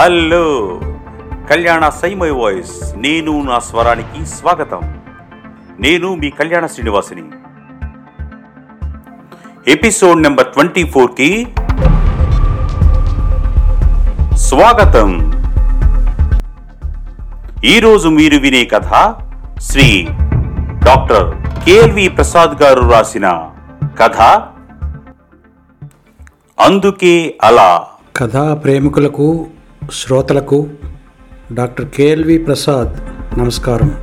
Hello. కళ్యాణ సైమై voice. నేను నా స్వరానికి స్వాగతం. నేను మీ కళ్యాణ శ్రీనివాసిని. ఎపిసోడ్ నెంబర్ ట్వంటీ ఫోర్కి స్వాగతం. ఈరోజు మీరు వినే కథ శ్రీ డాక్టర్ కేఎల్వి ప్రసాద్ గారు రాసిన కథ అందుకే అలా. కథా ప్రేమికులకు శ్రోతలకు డాక్టర్ కేఎల్వి ప్రసాద్ నమస్కారం.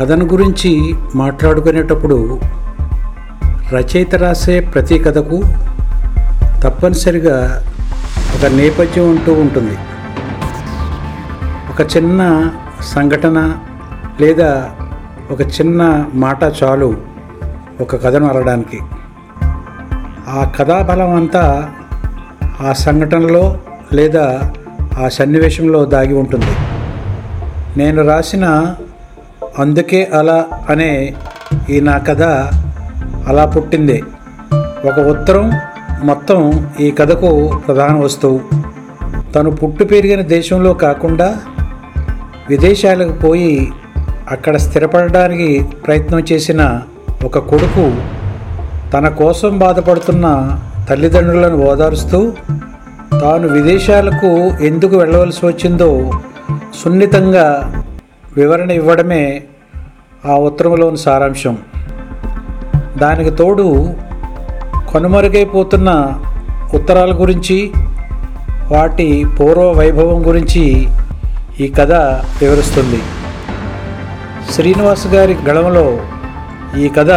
కథను గురించి మాట్లాడుకునేటప్పుడు రచయిత రాసే ప్రతి కథకు తప్పనిసరిగా ఒక నేపథ్యం ఉంటూ ఉంటుంది. ఒక చిన్న సంఘటన లేదా ఒక చిన్న మాట చాలు ఒక కథను అరడానికి ఆ కథాబలం అంతా ఆ సంఘటనలో లేదా ఆ సన్నివేశంలో దాగి ఉంటుంది. నేను రాసిన అందుకే అలా అనే ఈ నా కథ అలా పుట్టిందే. ఒక ఉత్తరం మొత్తం ఈ కథకు ప్రధాన వస్తువు. తను పుట్టు పెరిగిన దేశంలో కాకుండా విదేశాలకు పోయి అక్కడ స్థిరపడడానికి ప్రయత్నం చేసిన ఒక కొడుకు తన కోసం బాధపడుతున్న తల్లిదండ్రులను ఓదారుస్తూ తాను విదేశాలకు ఎందుకు వెళ్ళవలసి వచ్చిందో సున్నితంగా వివరణ ఇవ్వడమే ఆ ఉత్తరంలోని సారాంశం. దానికి తోడు కనుమరుగైపోతున్న ఉత్తరాల గురించి వాటి పూర్వ వైభవం గురించి ఈ కథ వివరిస్తుంది. శ్రీనివాస్ గారి గళంలో ఈ కథ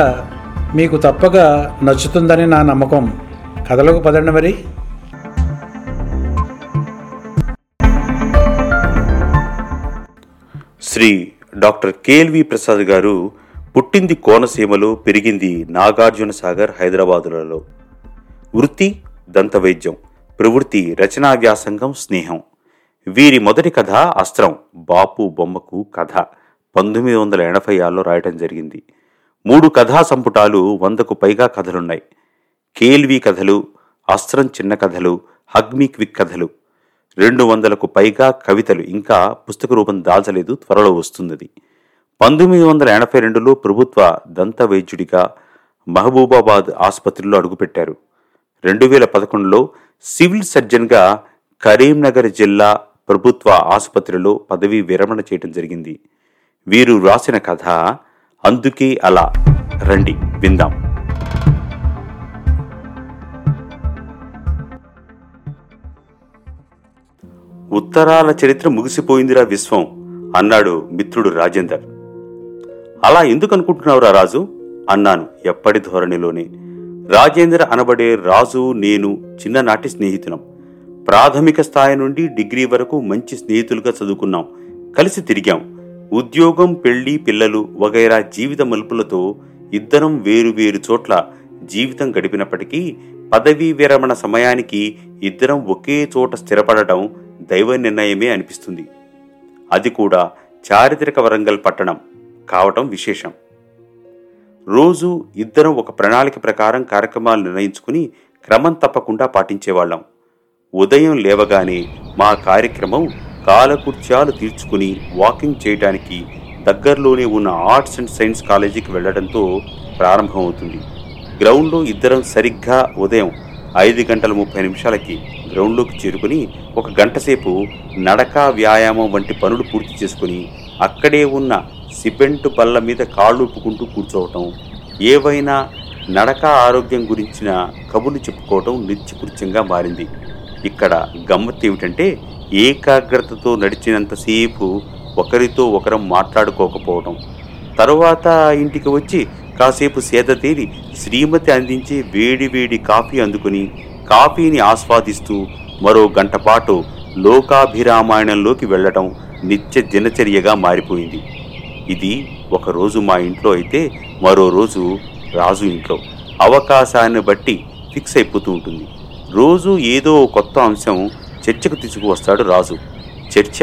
మీకు తప్పగా నచ్చుతుందని నా నమ్మకం. కథలకు పదండి మరి. శ్రీ డాక్టర్ కేఎల్వి ప్రసాద్ గారు పుట్టింది కోనసీమలో పెరిగింది నాగార్జున సాగర్ హైదరాబాదులలో. వృత్తి దంతవైద్యం ప్రవృత్తి రచనా వ్యాసంగం స్నేహం. వీరి మొదటి కథ అస్త్రం బాపు బొమ్మకు కథ. పంతొమ్మిది వందల ఎనభై ఆరులో రాయటం జరిగింది. మూడు కథా సంపుటాలు వందకు పైగా కథలున్నాయి. కేల్వి కథలు అస్త్రం చిన్న కథలు హగ్మి క్విక్ కథలు. రెండు వందలకు పైగా కవితలు ఇంకా పుస్తక రూపం దాల్చలేదు త్వరలో వస్తున్నది. పంతొమ్మిది వందల ఎనభై రెండులో ప్రభుత్వ దంత వైద్యుడిగా మహబూబాబాద్ ఆసుపత్రిలో అడుగుపెట్టారు. రెండు వేల పదకొండులో సివిల్ సర్జన్గా కరీంనగర్ జిల్లా ప్రభుత్వ ఆసుపత్రిలో పదవీ విరమణ చేయడం జరిగింది. వీరు రాసిన కథ అందుకే అలా. రండి విందాం. ఉత్తరాల చరిత్ర ముగిసిపోయిందిరా విశ్వం అన్నాడు మిత్రుడు రాజేందర్. అలా ఎందుకు అనుకుంటున్నావురా రాజు? అన్నాను ఎప్పటి ధోరణిలోనే. రాజేంద్ర అనబడే రాజు నేను చిన్ననాటి స్నేహితులం. ప్రాథమిక స్థాయి నుండి డిగ్రీ వరకు మంచి స్నేహితులుగా చదువుకున్నాం. కలిసి తిరిగాం. ఉద్యోగం పెళ్ళి పిల్లలు వగైరా జీవిత మలుపులతో ఇద్దరం వేరు వేరు చోట్ల జీవితం గడిపినప్పటికీ పదవీ విరమణ సమయానికి ఇద్దరం ఒకే చోట స్థిరపడటం దైవ నిర్ణయమే అనిపిస్తుంది. అది కూడా చారిత్రక వరంగల్ పట్టణం కావటం విశేషం. రోజు ఇద్దరం ఒక ప్రణాళిక ప్రకారం కార్యక్రమాలు నిర్ణయించుకుని క్రమం తప్పకుండా పాటించేవాళ్ళం. ఉదయం లేవగానే మా కార్యక్రమం కాలకృత్యాలు తీర్చుకుని వాకింగ్ చేయడానికి దగ్గరలోనే ఉన్న ఆర్ట్స్ అండ్ సైన్స్ కాలేజీకి వెళ్ళడంతో ప్రారంభమవుతుంది. గ్రౌండ్లో ఇద్దరం సరిగ్గా ఉదయం ఐదు గంటల ముప్పై నిమిషాలకి గ్రౌండ్లోకి చేరుకుని ఒక గంటసేపు నడక వ్యాయామం వంటి పనులు పూర్తి చేసుకుని అక్కడే ఉన్న సిమెంటు బల్ల మీద కాళ్ళు ఊపుకుంటూ కూర్చోవటం ఏవైనా నడక ఆరోగ్యం గురించిన కబుర్లు చెప్పుకోవటం నిత్యకృత్యంగా మారింది. ఇక్కడ గమ్మత్ ఏమిటంటే ఏకాగ్రతతో నడిచినంతసేపు ఒకరితో ఒకరం మాట్లాడుకోకపోవటం. తరువాత ఇంటికి వచ్చి కాసేపు సేద తీరి శ్రీమతి అందించే వేడి వేడి కాఫీ అందుకుని కాఫీని ఆస్వాదిస్తూ మరో గంటపాటు లోకాభిరామాయణంలోకి వెళ్ళటం నిత్య దినచర్యగా మారిపోయింది. ఇది ఒకరోజు మా ఇంట్లో అయితే మరో రోజు రాజు ఇంట్లో. అవకాశాన్ని బట్టి ఫిక్స్ అయిపోతూ ఉంటుంది. రోజు ఏదో కొత్త అంశం చర్చకు తీసుకువస్తాడు రాజు. చర్చ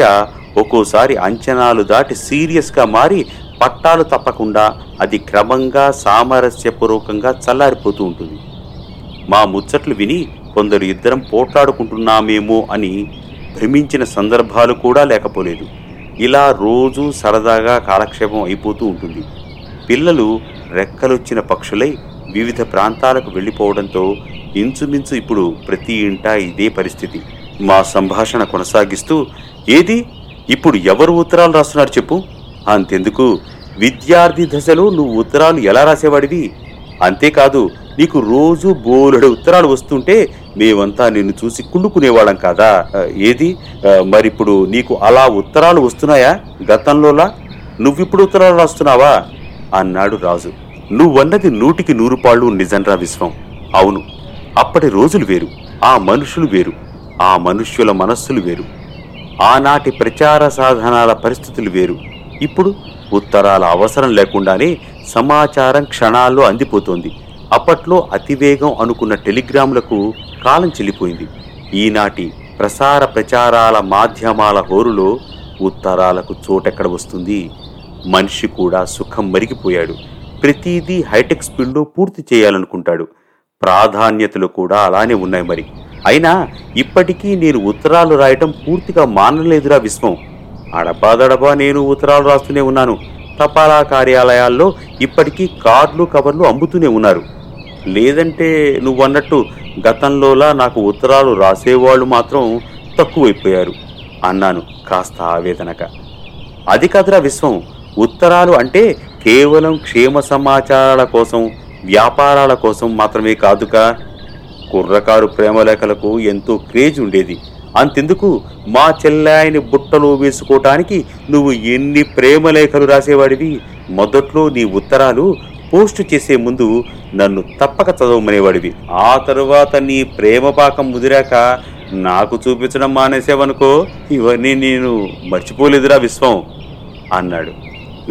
ఒక్కోసారి అంచనాలు దాటి సీరియస్గా మారి పట్టాలు తప్పకుండా అది క్రమంగా సామరస్యపూర్వకంగా చల్లారిపోతూ ఉంటుంది. మా ముచ్చట్లు విని కొందరు ఇద్దరం పోట్లాడుకుంటున్నామేమో అని భ్రమించిన సందర్భాలు కూడా లేకపోలేదు. ఇలా రోజూ సరదాగా కాలక్షేపం అయిపోతూ ఉంటుంది. పిల్లలు రెక్కలొచ్చిన పక్షులై వివిధ ప్రాంతాలకు వెళ్ళిపోవడంతో ఇంచుమించు ఇప్పుడు ప్రతి ఇంటా ఇదే పరిస్థితి. మా సంభాషణ కొనసాగిస్తూ ఏది? ఇప్పుడు ఎవరు ఉత్తరాలు రాస్తున్నారు చెప్పు. అంతెందుకు? విద్యార్థి దశలో నువ్వు ఉత్తరాలు ఎలా రాసేవాడివి? అంతేకాదు నీకు రోజు బోలెడు ఉత్తరాలు వస్తుంటే మేమంతా నిన్ను చూసి కుళ్ళుకునేవాళ్ళం కాదా? ఏది? మరిప్పుడు నీకు అలా ఉత్తరాలు వస్తున్నాయా గతంలోలా? నువ్విప్పుడు ఉత్తరాలు రాస్తున్నావా? అన్నాడు రాజు. నువ్వన్నది నూటికి నూరు పాళ్ళు నిజంరా విశ్వం. అవును అప్పటి రోజులు వేరు ఆ మనుషులు వేరు ఆ మనుష్యుల మనస్సులు వేరు ఆనాటి ప్రచార సాధనాల పరిస్థితులు వేరు. ఇప్పుడు ఉత్తరాల అవసరం లేకుండానే సమాచారం క్షణాల్లో అందిపోతోంది. అప్పట్లో అతివేగం అనుకున్న టెలిగ్రాములకు కాలం చెల్లిపోయింది. ఈనాటి ప్రసార ప్రచారాల మాధ్యమాల హోరులో ఉత్తరాలకు చోటెక్కడ వస్తుంది? మనిషి కూడా సుఖం మరిగిపోయాడు. ప్రతిదీ హైటెక్ స్పీడ్లో పూర్తి చేయాలనుకుంటాడు. ప్రాధాన్యతలు కూడా అలానే ఉన్నాయి మరి. అయినా ఇప్పటికీ నేను ఉత్తరాలు రాయటం పూర్తిగా మానలేదురా విశ్వం. అడపాదడపా నేను ఉత్తరాలు రాస్తూనే ఉన్నాను. తపాలా కార్యాలయాల్లో ఇప్పటికీ కార్డులు కవర్లు అమ్ముతూనే ఉన్నారు. లేదంటే నువ్వన్నట్టు గతంలోలా నాకు ఉత్తరాలు రాసేవాళ్ళు మాత్రం తక్కువైపోయారు అన్నాను కాస్త ఆవేదనగా. అది కదరా విశ్వం ఉత్తరాలు అంటే కేవలం క్షేమ సమాచారాల కోసం వ్యాపారాల కోసం మాత్రమే కాదుగా కుర్రకారు ప్రేమలేఖలకు ఎంతో క్రేజ్ ఉండేది. అంతెందుకు మా చెల్లాయిని బుట్టలో వేసుకోవటానికి నువ్వు ఎన్ని ప్రేమలేఖలు రాసేవాడివి? మొదట్లో నీ ఉత్తరాలు పోస్టు చేసే ముందు నన్ను తప్పక చదవమనేవాడివి. ఆ తరువాత నీ ప్రేమ పాకం ముదిరాక నాకు చూపించడం మానేసేవనుకో ఇవన్నీ నేను మర్చిపోలేదురా విశ్వం అన్నాడు.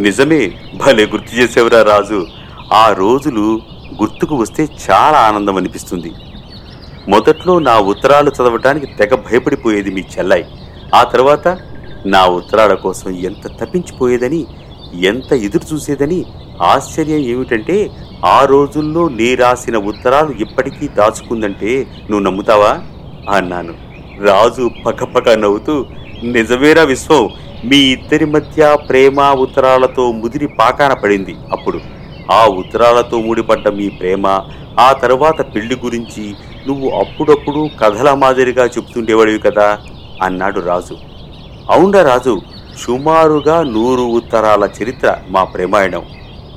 నిజమే భలే గుర్తు చేసేవరా రాజు. ఆ రోజులు గుర్తుకు వస్తే చాలా ఆనందం అనిపిస్తుంది. మొదట్లో నా ఉత్తరాలు చదవటానికి తెగ భయపడిపోయేది మీ చెల్లాయి. ఆ తర్వాత నా ఉత్తరాల కోసం ఎంత తప్పించిపోయేదని ఎంత ఎదురు చూసేదని ఆశ్చర్యం ఏమిటంటే ఆ రోజుల్లో నీ రాసిన ఉత్తరాలు ఇప్పటికీ దాచుకుందంటే నువ్వు నమ్ముతావా? అన్నాను. రాజు పకపక నవ్వుతూ నిజమేరా విశ్వం మీ ఇద్దరి మధ్య ప్రేమ ఉత్తరాలతో ముదిరి పాకాన పడింది అప్పుడు. ఆ ఉత్తరాలతో ముడిపడ్డ మీ ప్రేమ ఆ తర్వాత పెళ్ళి గురించి నువ్వు అప్పుడప్పుడు కథల మాదిరిగా చెప్తుండేవాడివి కదా అన్నాడు రాజు. అవునా రాజు సుమారుగా నూరు ఉత్తరాల చరిత్ర మా ప్రేమాయణం.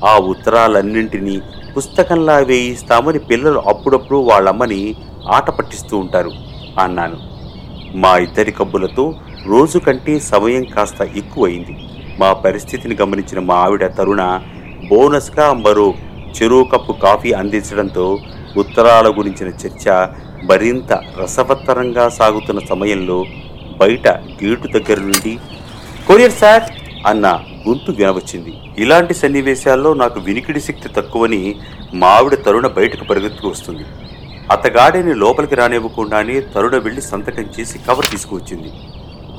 ఆ ఉత్తరాలన్నింటినీ పుస్తకంలా వేయిస్తామని పిల్లలు అప్పుడప్పుడు వాళ్ళమ్మని ఆట పట్టిస్తూ ఉంటారు అన్నాను. మా ఇద్దరి కబ్బులతో రోజు కంటే సమయం కాస్త ఎక్కువైంది. మా పరిస్థితిని గమనించిన మా ఆవిడ తరుణ బోనస్గా మరో చెరువు కప్పు కాఫీ అందించడంతో ఉత్తరాల గురించిన చర్చ మరింత రసవత్తరంగా సాగుతున్న సమయంలో బయట గేటు దగ్గర నుండి కొరియర్ సార్ అన్న గొంతు వినవచ్చింది. ఇలాంటి సన్నివేశాల్లో నాకు వినికిడి శక్తి తక్కువని మావిడ తరుణ బయటకు పరిగెత్తుకు వస్తుంది. అతగాడిని లోపలికి రానివ్వకుండానే తరుణ వెళ్ళి సంతకం చేసి కవర్ తీసుకువచ్చింది.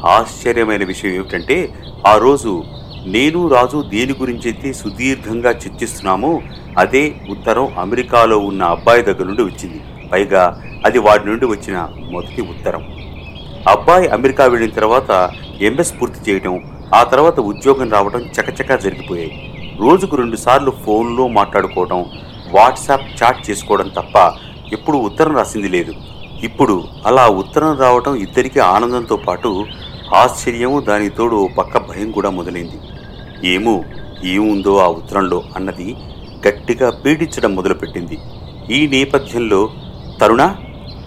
ఆశ్చర్యమైన విషయం ఏమిటంటే ఆ రోజు నేను రాజు దేని గురించైతే సుదీర్ఘంగా చర్చిస్తున్నామో అదే ఉత్తరం అమెరికాలో ఉన్న అబ్బాయి దగ్గర నుండి వచ్చింది. పైగా అది వాడి నుండి వచ్చిన మొదటి ఉత్తరం. అబ్బాయి అమెరికా వెళ్ళిన తర్వాత ఎంఎస్ పూర్తి చేయడం ఆ తర్వాత ఉద్యోగం రావడం చకచకా జరిగిపోయాయి. రోజుకు రెండుసార్లు ఫోన్లో మాట్లాడుకోవడం వాట్సాప్ చాట్ చేసుకోవడం తప్ప ఎప్పుడు ఉత్తరం రాసింది లేదు. ఇప్పుడు అలా ఉత్తరం రావడం ఇద్దరికీ ఆనందంతో పాటు ఆశ్చర్యము దానితోడు పక్క భయం కూడా మొదలైంది. ఏమో ఏముందో ఆ ఉత్తరంలో అన్నది గట్టిగా పీడించడం మొదలుపెట్టింది. ఈ నేపథ్యంలో తరుణ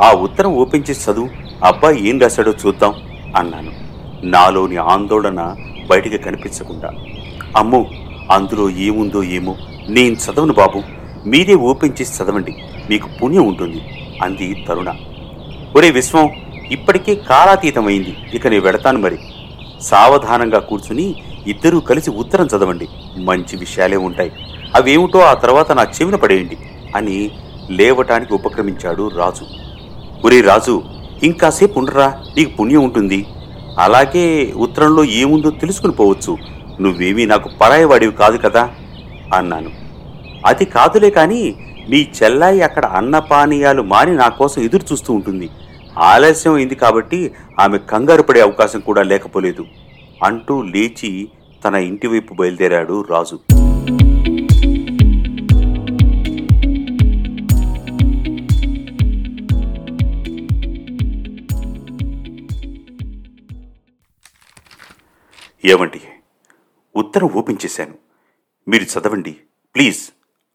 ఆ ఉత్తరం ఓపెన్ చేసి చదువు అబ్బాయి ఏం రాశాడో చూద్దాం అన్నాను. నాలోని ఆందోళన బయటికి కనిపించకుండా. అమ్మో అందులో ఏముందో ఏమో నేను చదవను బాబు మీరే ఓపెన్ చేసి చదవండి మీకు పుణ్యం ఉంటుంది అంది తరుణ. ఒరే విశ్వం ఇప్పటికే కాలాతీతమైంది ఇక నేను వెడతాను మరి. సావధానంగా కూర్చుని ఇద్దరూ కలిసి ఉత్తరం చదవండి. మంచి విషయాలే ఉంటాయి. అవేమిటో ఆ తర్వాత నా చెవిన పడేయండి అని లేవటానికి ఉపక్రమించాడు రాజు. ఒరే రాజు ఇంకాసేపు ఉండరా? నీకు పుణ్యం ఉంటుంది. అలాగే ఉత్తరంలో ఏముందో తెలుసుకుని పోవచ్చు. నువ్వేమీ నాకు పరాయవాడివి కాదు కదా? అన్నాను. అది కాదులే కానీ మీ చెల్లాయి అక్కడ అన్నపానీయాలు మాని నా కోసం ఎదురు చూస్తూ ఉంటుంది. ఆలస్యం అయింది కాబట్టి ఆమె కంగారు పడే అవకాశం కూడా లేకపోలేదు. అంటూ లేచి తన ఇంటి వైపు బయలుదేరాడు రాజు. ఏమండి? ఉత్తరం ఓపెన్ చేశాను. మీరు చదవండి ప్లీజ్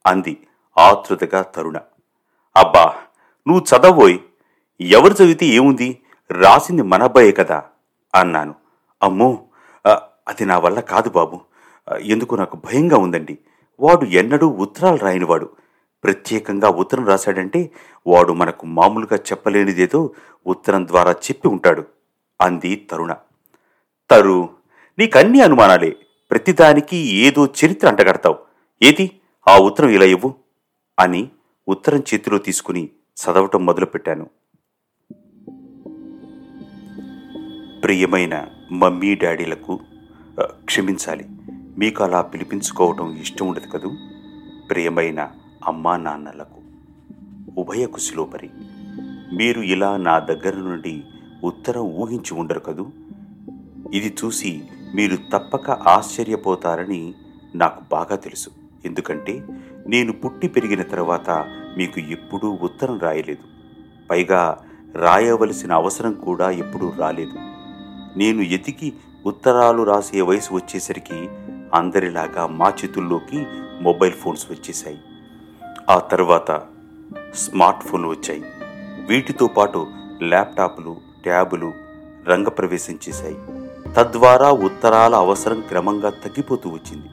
అంది ఆతృతగా తరుణ. అబ్బా నువ్వు చదవోయ్ ఎవరు చదివితే ఏముంది? రాసింది మన అబ్బాయే కదా అన్నాను. అమ్మో అది నా వల్ల కాదు బాబు. ఎందుకు నాకు భయంగా ఉందండి. వాడు ఎన్నడూ ఉత్తరాలు రాయనివాడు. ప్రత్యేకంగా ఉత్తరం రాశాడంటే వాడు మనకు మామూలుగా చెప్పలేనిదేదో ఉత్తరం ద్వారా చెప్పి ఉంటాడు. అంది తరుణ. తరు నీకన్నీ అనుమానాలే. ప్రతిదానికి ఏదో చరిత్ర అంటగడతావు. ఏది? ఆ ఉత్తరం ఇలా ఇవ్వు. అని ఉత్తరం చేతిలో తీసుకుని చదవటం మొదలుపెట్టాను. ప్రియమైన మమ్మీ డాడీలకు క్షమించాలి. మీకు అలా పిలిపించుకోవటం ఇష్టం ఉండదు కదూ? ప్రియమైన అమ్మా నాన్నలకు. ఉభయ కుశలోపరి మీరు ఇలా నా దగ్గర నుండి ఉత్తరం ఊహించి ఉండరు కదూ? ఇది చూసి మీరు తప్పక ఆశ్చర్యపోతారని నాకు బాగా తెలుసు. ఎందుకంటే నేను పుట్టి పెరిగిన తర్వాత మీకు ఎప్పుడూ ఉత్తరం రాయలేదు. పైగా రాయవలసిన అవసరం కూడా ఎప్పుడూ రాలేదు. నేను ఎతికి ఉత్తరాలు రాసే వయసు వచ్చేసరికి అందరిలాగా మా చేతుల్లోకి మొబైల్ ఫోన్స్ వచ్చేసాయి ఆ తర్వాత స్మార్ట్ ఫోన్లు వచ్చాయి. వీటితో పాటు ల్యాప్టాప్లు ట్యాబులు రంగప్రవేశం చేశాయి. తద్వారా ఉత్తరాల అవసరం క్రమంగా తగ్గిపోతూ వచ్చింది.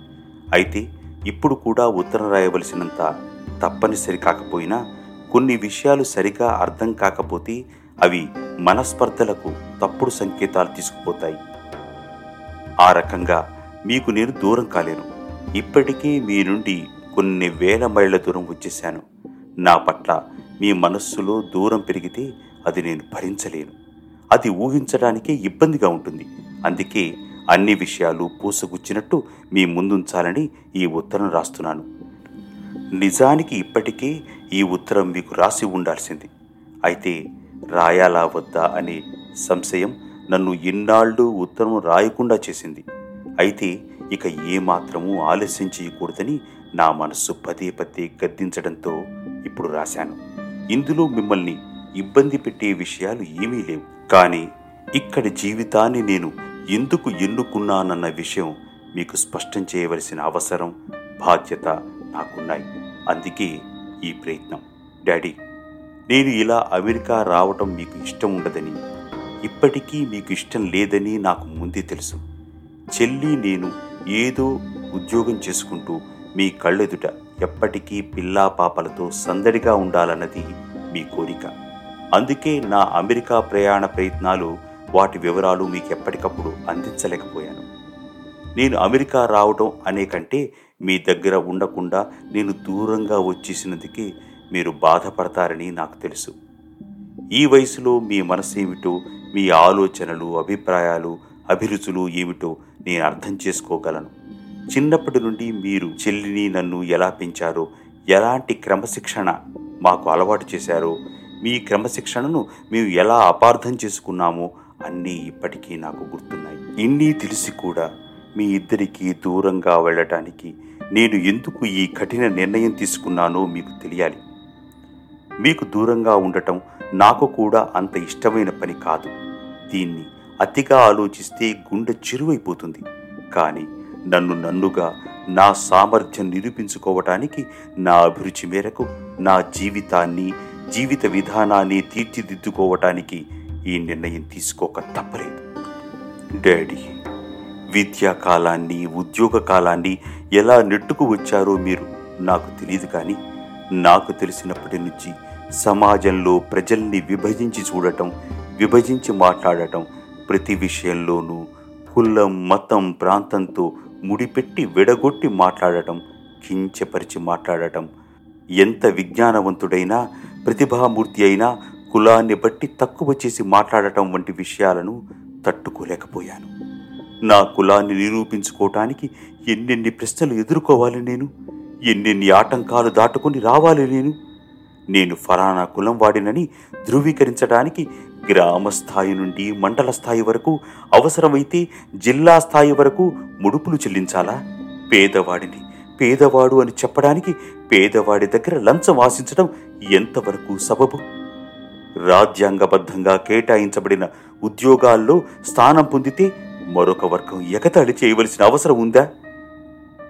అయితే ఇప్పుడు కూడా ఉత్తరం రాయవలసినంత తప్పనిసరి కాకపోయినా కొన్ని విషయాలు సరిగా అర్థం కాకపోతే అవి మనస్పర్ధలకు తప్పుడు సంకేతాలు తీసుకుపోతాయి. ఆ రకంగా మీకు నేను దూరం కాలేను. ఇప్పటికీ మీ నుండి కొన్ని వేల మైళ్ళ దూరం వచ్చేశాను. నా పట్ల మీ మనస్సులో దూరం పెరిగితే అది నేను భరించలేను. అది ఊహించడానికే ఇబ్బందిగా ఉంటుంది. అందుకే అన్ని విషయాలు పూసగుచ్చినట్టు మీ ముందుంచాలని ఈ ఉత్తరం రాస్తున్నాను. నిజానికి ఇప్పటికే ఈ ఉత్తరం మీకు రాసి ఉండాల్సింది. అయితే రాయాలా వద్దా అనే సంశయం నన్ను ఇన్నాళ్ళు ఉత్తరం రాయకుండా చేసింది. అయితే ఇక ఏమాత్రమూ ఆలస్యం చేయకూడదని నా మనస్సు పదే పదే గద్దించడంతో ఇప్పుడు రాశాను. ఇందులో మిమ్మల్ని ఇబ్బంది పెట్టే విషయాలు ఏమీ లేవు. కానీ ఇక్కడి జీవితాన్ని నేను ఎందుకు ఎన్నుకున్నానన్న విషయం మీకు స్పష్టం చేయవలసిన అవసరం బాధ్యత నాకున్నాయి. అందుకే ఈ ప్రయత్నం. డాడీ నేను ఇలా అమెరికా రావటం మీకు ఇష్టం ఉండదని ఇప్పటికీ మీకు ఇష్టం లేదని నాకు ముందే తెలుసు. చెల్లి నేను ఏదో ఉద్యోగం చేసుకుంటూ మీ కళ్ళెదుట ఎప్పటికీ పిల్లా పాపలతో సందడిగా ఉండాలన్నది మీ కోరిక. అందుకే నా అమెరికా ప్రయాణ ప్రయత్నాలు వాటి వివరాలు మీకు ఎప్పటికప్పుడు అందించలేకపోయాను. నేను అమెరికా రావడం అనే కంటే మీ దగ్గర ఉండకుండా నేను దూరంగా వచ్చేసినందుకే మీరు బాధపడతారని నాకు తెలుసు. ఈ వయసులో మీ మనసు ఏమిటో మీ ఆలోచనలు అభిప్రాయాలు అభిరుచులు ఏమిటో నేను అర్థం చేసుకోగలను. చిన్నప్పటి నుండి మీరు చెల్లిని నన్ను ఎలా పెంచారో ఎలాంటి క్రమశిక్షణ మాకు అలవాటు చేశారో మీ క్రమశిక్షణను మేము ఎలా అపార్థం చేసుకున్నామో అన్నీ ఇప్పటికీ నాకు గుర్తున్నాయి. ఇన్ని తెలిసి కూడా మీ ఇద్దరికీ దూరంగా వెళ్ళటానికి నేను ఎందుకు ఈ కఠిన నిర్ణయం తీసుకున్నానో మీకు తెలియాలి. మీకు దూరంగా ఉండటం నాకు కూడా అంత ఇష్టమైన పని కాదు. దీన్ని అతిగా ఆలోచిస్తే గుండె చిరువైపోతుంది. కానీ నన్ను నన్నుగా నా సామర్థ్యం నిరూపించుకోవటానికి నా అభిరుచి మేరకు నా జీవితాన్ని జీవిత విధానాన్ని తీర్చిదిద్దుకోవటానికి ఈ నిర్ణయం తీసుకోక తప్పలేదు. డాడీ విద్యా కాలాన్ని ఉద్యోగ కాలాన్ని ఎలా నెట్టుకు వచ్చారో మీరు నాకు తెలియదు కానీ నాకు తెలిసినప్పటి నుంచి సమాజంలో ప్రజల్ని విభజించి చూడటం విభజించి మాట్లాడటం ప్రతి విషయంలోనూ కులం మతం ప్రాంతంతో ముడిపెట్టి విడగొట్టి మాట్లాడటం కించపరిచి మాట్లాడటం. ఎంత విజ్ఞానవంతుడైనా ప్రతిభామూర్తి అయినా కులాన్ని బట్టి తక్కువ చేసి మాట్లాడటం వంటి విషయాలను తట్టుకోలేకపోయాను. నా కులాన్ని నిరూపించుకోవటానికి ఎన్నెన్ని ప్రశ్నలు ఎదుర్కోవాలి నేను? ఎన్నెన్ని ఆటంకాలు దాటుకొని రావాలి నేను? నేను ఫలానా కులం వాడినని ధృవీకరించడానికి గ్రామ స్థాయి నుండి మండల స్థాయి వరకు అవసరమైతే జిల్లా స్థాయి వరకు ముడుపులు చెల్లించాలా? పేదవాడిని పేదవాడు అని చెప్పడానికి పేదవాడి దగ్గర లంచం ఆశించడం ఎంతవరకు సబబు? రాజ్యాంగబద్ధంగా కేటాయించబడిన ఉద్యోగాల్లో స్థానం పొందితే మరొక వర్గం ఎగతాళి చేయవలసిన అవసరం ఉందా?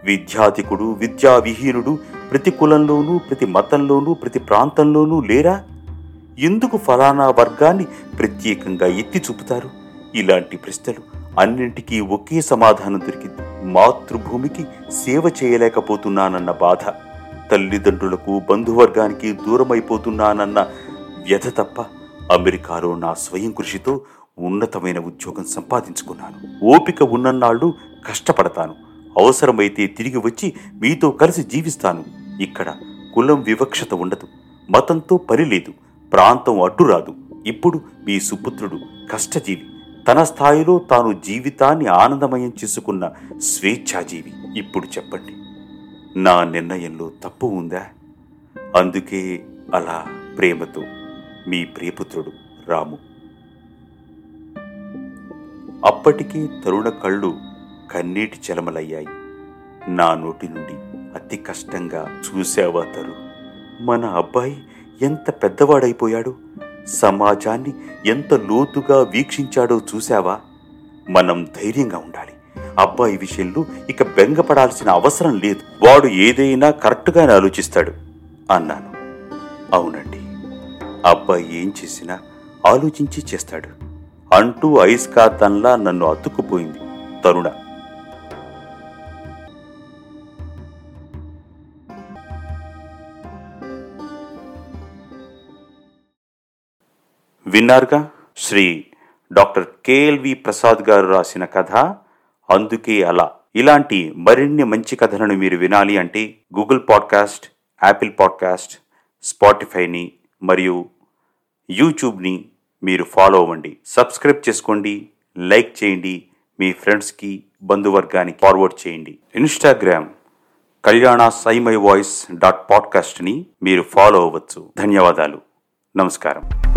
విద్యాధికుడు విద్యావిహీనుడు ప్రతి కులంలోనూ ప్రతి మతంలోనూ ప్రతి ప్రాంతంలోనూ లేరా? ఎందుకు ఫలానా వర్గాన్ని ప్రత్యేకంగా ఎత్తి చూపుతారు? ఇలాంటి ప్రశ్నలు అన్నింటికీ ఒకే సమాధానం దొరికింది. మాతృభూమికి సేవ చేయలేకపోతున్నానన్న బాధ తల్లిదండ్రులకు బంధువర్గానికి దూరమైపోతున్నానన్న వ్యధ తప్ప అమెరికాలో నా స్వయం కృషితో ఉన్నతమైన ఉద్యోగం సంపాదించుకున్నాను. ఓపిక ఉన్నన్నాళ్ళు కష్టపడతాను. అవసరమైతే తిరిగి వచ్చి మీతో కలిసి జీవిస్తాను. ఇక్కడ కులం వివక్షత ఉండదు మతంతో పని లేదు ప్రాంతం అడ్డురాదు. ఇప్పుడు మీ సుపుత్రుడు కష్టజీవి తన స్థాయిలో తాను జీవితాన్ని ఆనందమయం చేసుకున్న స్వేచ్ఛాజీవి. ఇప్పుడు చెప్పండి నా నిర్ణయంలో తప్పు ఉందా? అందుకే అలా ప్రేమతో మీ ప్రియపుత్రుడు రాము. అప్పటికీ తరుణ కళ్ళు కన్నీటి చలమలయ్యాయి. నా నోటి నుండి అతి కష్టంగా చూశావా తరు మన అబ్బాయి ఎంత పెద్దవాడైపోయాడు? సమాజాన్ని ఎంత లోతుగా వీక్షించాడో చూశావా? మనం ధైర్యంగా ఉండాలి. అబ్బాయి విషయంలో ఇక బెంగపడాల్సిన అవసరం లేదు. వాడు ఏదైనా కరెక్ట్గానే ఆలోచిస్తాడు అన్నాను. అవునండి. అబ్బాయి ఏం చేసినా ఆలోచించి చేస్తాడు. అంటూ ఐస్కాతంలా నన్ను అతుక్కుపోయింది తరుణ. విన్నారుగా? శ్రీ డాక్టర్ కేఎల్వి ప్రసాద్ గారు రాసిన కథ అందుకే అలా. ఇలాంటి మరిన్ని మంచి కథలను మీరు వినాలి అంటే గూగుల్ పాడ్కాస్ట్ యాపిల్ పాడ్కాస్ట్ స్పాటిఫైని మరియు యూట్యూబ్ని మీరు ఫాలో అవ్వండి. సబ్స్క్రైబ్ చేసుకోండి లైక్ చేయండి మీ ఫ్రెండ్స్కి బంధువర్గానికి ఫార్వర్డ్ చేయండి. ఇన్స్టాగ్రామ్ కళ్యాణ సైమై వాయిస్ డాట్ పాడ్కాస్ట్ని మీరు ఫాలో అవ్వచ్చు. ధన్యవాదాలు. నమస్కారం.